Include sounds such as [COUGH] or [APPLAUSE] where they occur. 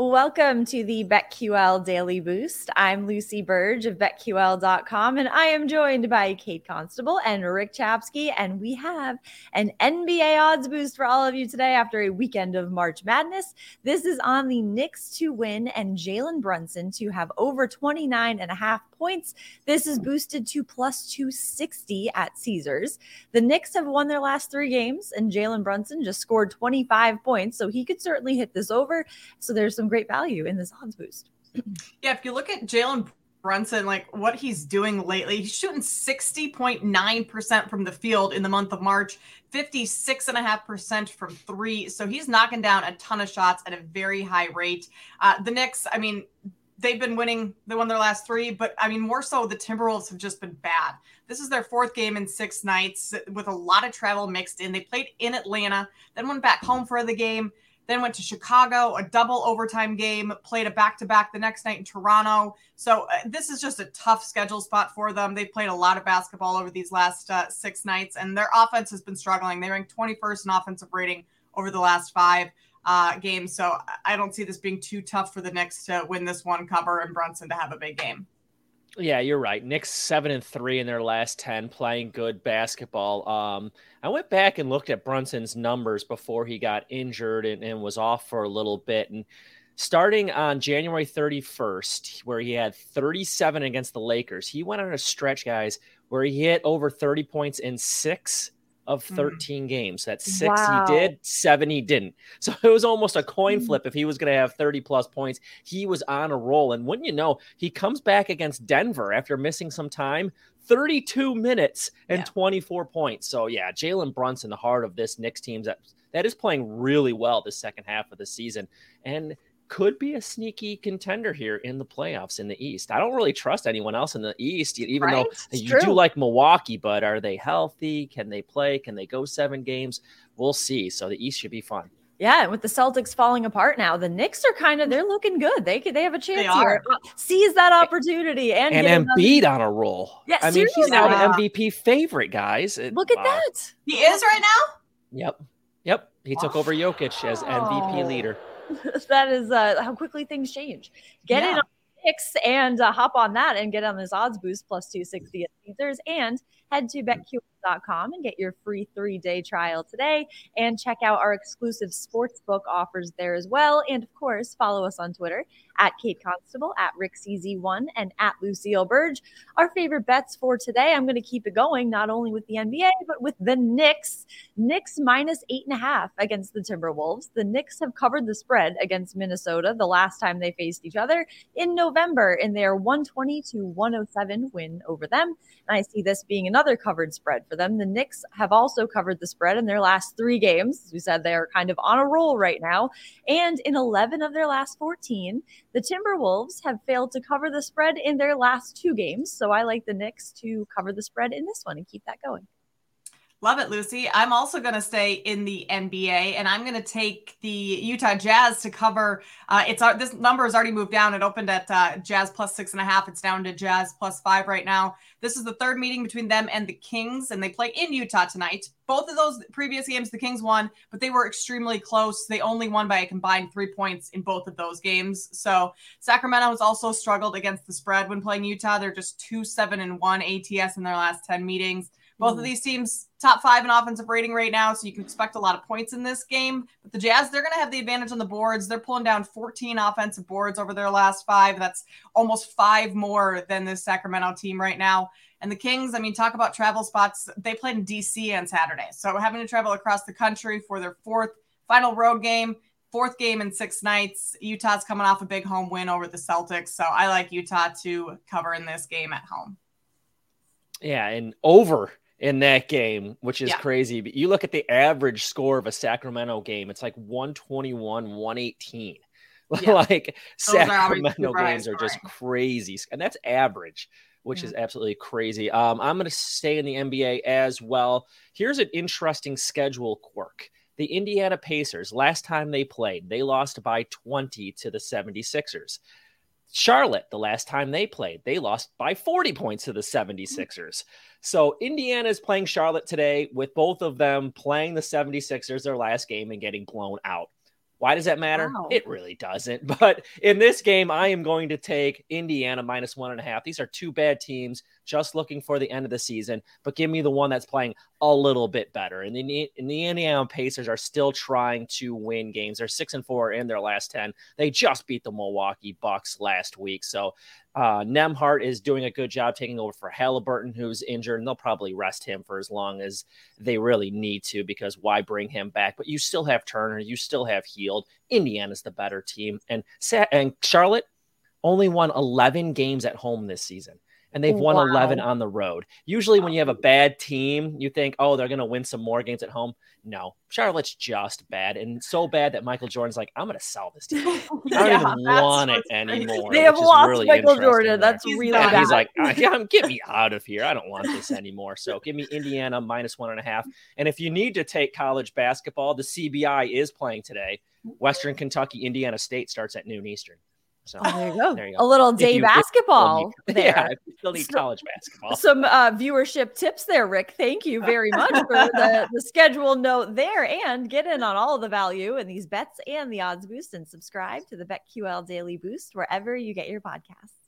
Welcome to the BetQL Daily Boost. I'm Lucy Burge of BetQL.com, and I am joined by Kate Constable and Rick Chapsky. And we have an NBA odds boost for all of you today after a weekend of March Madness. This is on the Knicks to win and Jalen Brunson to have over 29 and a half points. This is boosted to plus 260 at Caesars. The Knicks have won their last three games, and Jalen Brunson just scored 25 points, so he could certainly hit this over. So there's some great value in this odds boost. [CLEARS THROAT] Yeah, if you look at Jalen Brunson, like what he's doing lately, he's shooting 60.9% from the field in the month of March, 56.5% from three. So he's knocking down a ton of shots at a very high rate. Uh, the Knicks, I mean, they've been winning. They won their last three, but I mean, more so, the Timberwolves have just been bad. This is their fourth game in six nights with a lot of travel mixed in. They played in Atlanta, then went back home for the game, then went to Chicago, a double overtime game, played a back to back the next night in Toronto. So uh, this is just a tough schedule spot for them. They've played a lot of basketball over these last uh, six nights, and their offense has been struggling. They ranked 21st in offensive rating over the last five uh, games. So I don't see this being too tough for the Knicks to win this one cover and Brunson to have a big game. Yeah, you're right. Knicks seven and three in their last ten, playing good basketball. Um, I went back and looked at Brunson's numbers before he got injured and, and was off for a little bit. And starting on January 31st, where he had 37 against the Lakers, he went on a stretch, guys, where he hit over 30 points in six of hmm. 13 mm. games. That's six wow. he did, seven he didn't. [LAUGHS] So it was almost a coin hmm. flip if he was going to have 30 plus points. He was on a roll. And wouldn't you know, he comes back against Denver after missing some time. 32 minutes and yeah. 24 points. So yeah, Jalen Brunson, the heart of this Knicks team that that is playing really well the second half of the season. And could be a sneaky contender here in the playoffs in the East. I don't really trust anyone else in the East, even right? though it's you true. do like Milwaukee, but are they healthy? Can they play? Can they go seven games? We'll see. So the East should be fun. Yeah, with the Celtics falling apart now, the Knicks are kind of they're looking good. They they have a chance here. Uh, seize that opportunity and and Embiid on a roll. Yeah, I seriously. mean he's now an MVP favorite, guys. Look at that. He is right now. Yep, yep. He took over Jokic as MVP leader. [LAUGHS] that is uh, how quickly things change. Get yeah. it on Knicks and uh, hop on that and get on this odds boost plus 260 at Caesars and head to betql.com and get your free three day trial today and check out our exclusive sportsbook offers there as well. And of course, follow us on Twitter at Kate Constable, at RickCZ1, and at Lucille Burge. Our favorite bets for today, I'm going to keep it going, not only with the NBA, but with the Knicks. Knicks minus eight and a half against the Timberwolves. The Knicks have covered the spread against Minnesota the last time they faced each other in November in their 120 to 107 win over them. And I see this being another covered spread for them. The Knicks have also covered the spread in their last three games. As we said, they are kind of on a roll right now. And in 11 of their last 14, the Timberwolves have failed to cover the spread in their last two games. So I like the Knicks to cover the spread in this one and keep that going. Love it, Lucy. I'm also going to stay in the NBA, and I'm going to take the Utah Jazz to cover. Uh, it's uh, this number has already moved down. It opened at uh, Jazz plus six and a half. It's down to Jazz plus five right now. This is the third meeting between them and the Kings, and they play in Utah tonight. Both of those previous games, the Kings won, but they were extremely close. They only won by a combined three points in both of those games. So Sacramento has also struggled against the spread when playing Utah. They're just two seven and one ATS in their last ten meetings. Both mm. of these teams top five in offensive rating right now, so you can expect a lot of points in this game. But the Jazz, they're going to have the advantage on the boards. They're pulling down 14 offensive boards over their last five. That's almost five more than the Sacramento team right now. And the Kings, I mean, talk about travel spots. They played in DC on Saturday. So having to travel across the country for their fourth final road game, fourth game in six nights. Utah's coming off a big home win over the Celtics. So I like Utah to cover in this game at home. Yeah, and over in that game, which is yeah. crazy. But you look at the average score of a Sacramento game, it's like 121, 118. [LAUGHS] Yeah. like Those Sacramento are games are just crazy. And that's average, which yeah. is absolutely crazy. Um, I'm going to stay in the NBA as well. Here's an interesting schedule quirk. The Indiana Pacers, last time they played, they lost by 20 to the 76ers. Charlotte, the last time they played, they lost by 40 points to the 76ers. So Indiana is playing Charlotte today with both of them playing the 76ers their last game and getting blown out. Why does that matter? Wow. It really doesn't. [LAUGHS] But in this game, I am going to take Indiana minus one and a half. These are two bad teams just looking for the end of the season, but give me the one that's playing a little bit better. And the, and the Indiana Pacers are still trying to win games. They're six and four in their last 10. They just beat the Milwaukee Bucks last week. So uh, Nembhard is doing a good job taking over for Halliburton, who's injured, and they'll probably rest him for as long as they really need to because why bring him back? But you still have Turner, you still have Hield. Indiana's the better team, and and Charlotte only won 11 games at home this season and they've won Wow. 11 on the road. Usually, when you have a bad team, you think, oh, they're going to win some more games at home. No, Charlotte's just bad and so bad that Michael Jordan's like, I'm going to sell this team. [LAUGHS] I don't Yeah, even want it crazy. anymore. They have lost really Michael Jordan. there. That's He's really bad. He's like, "Ah, get me out of here. I don't want this anymore. So give me Indiana minus one and a half. And if you need to take college basketball, the CBI is playing today. Western Kentucky, Indiana State starts at noon Eastern. So Oh, there you go. There you go. A little day you- basketball [LAUGHS] yeah, there. you still need college basketball. Some uh, viewership tips there, Rick. Thank you very much for [LAUGHS] the, the schedule note there. And get in on all the value in these bets and the odds boost and subscribe to the BetQL Daily Boost wherever you get your podcasts.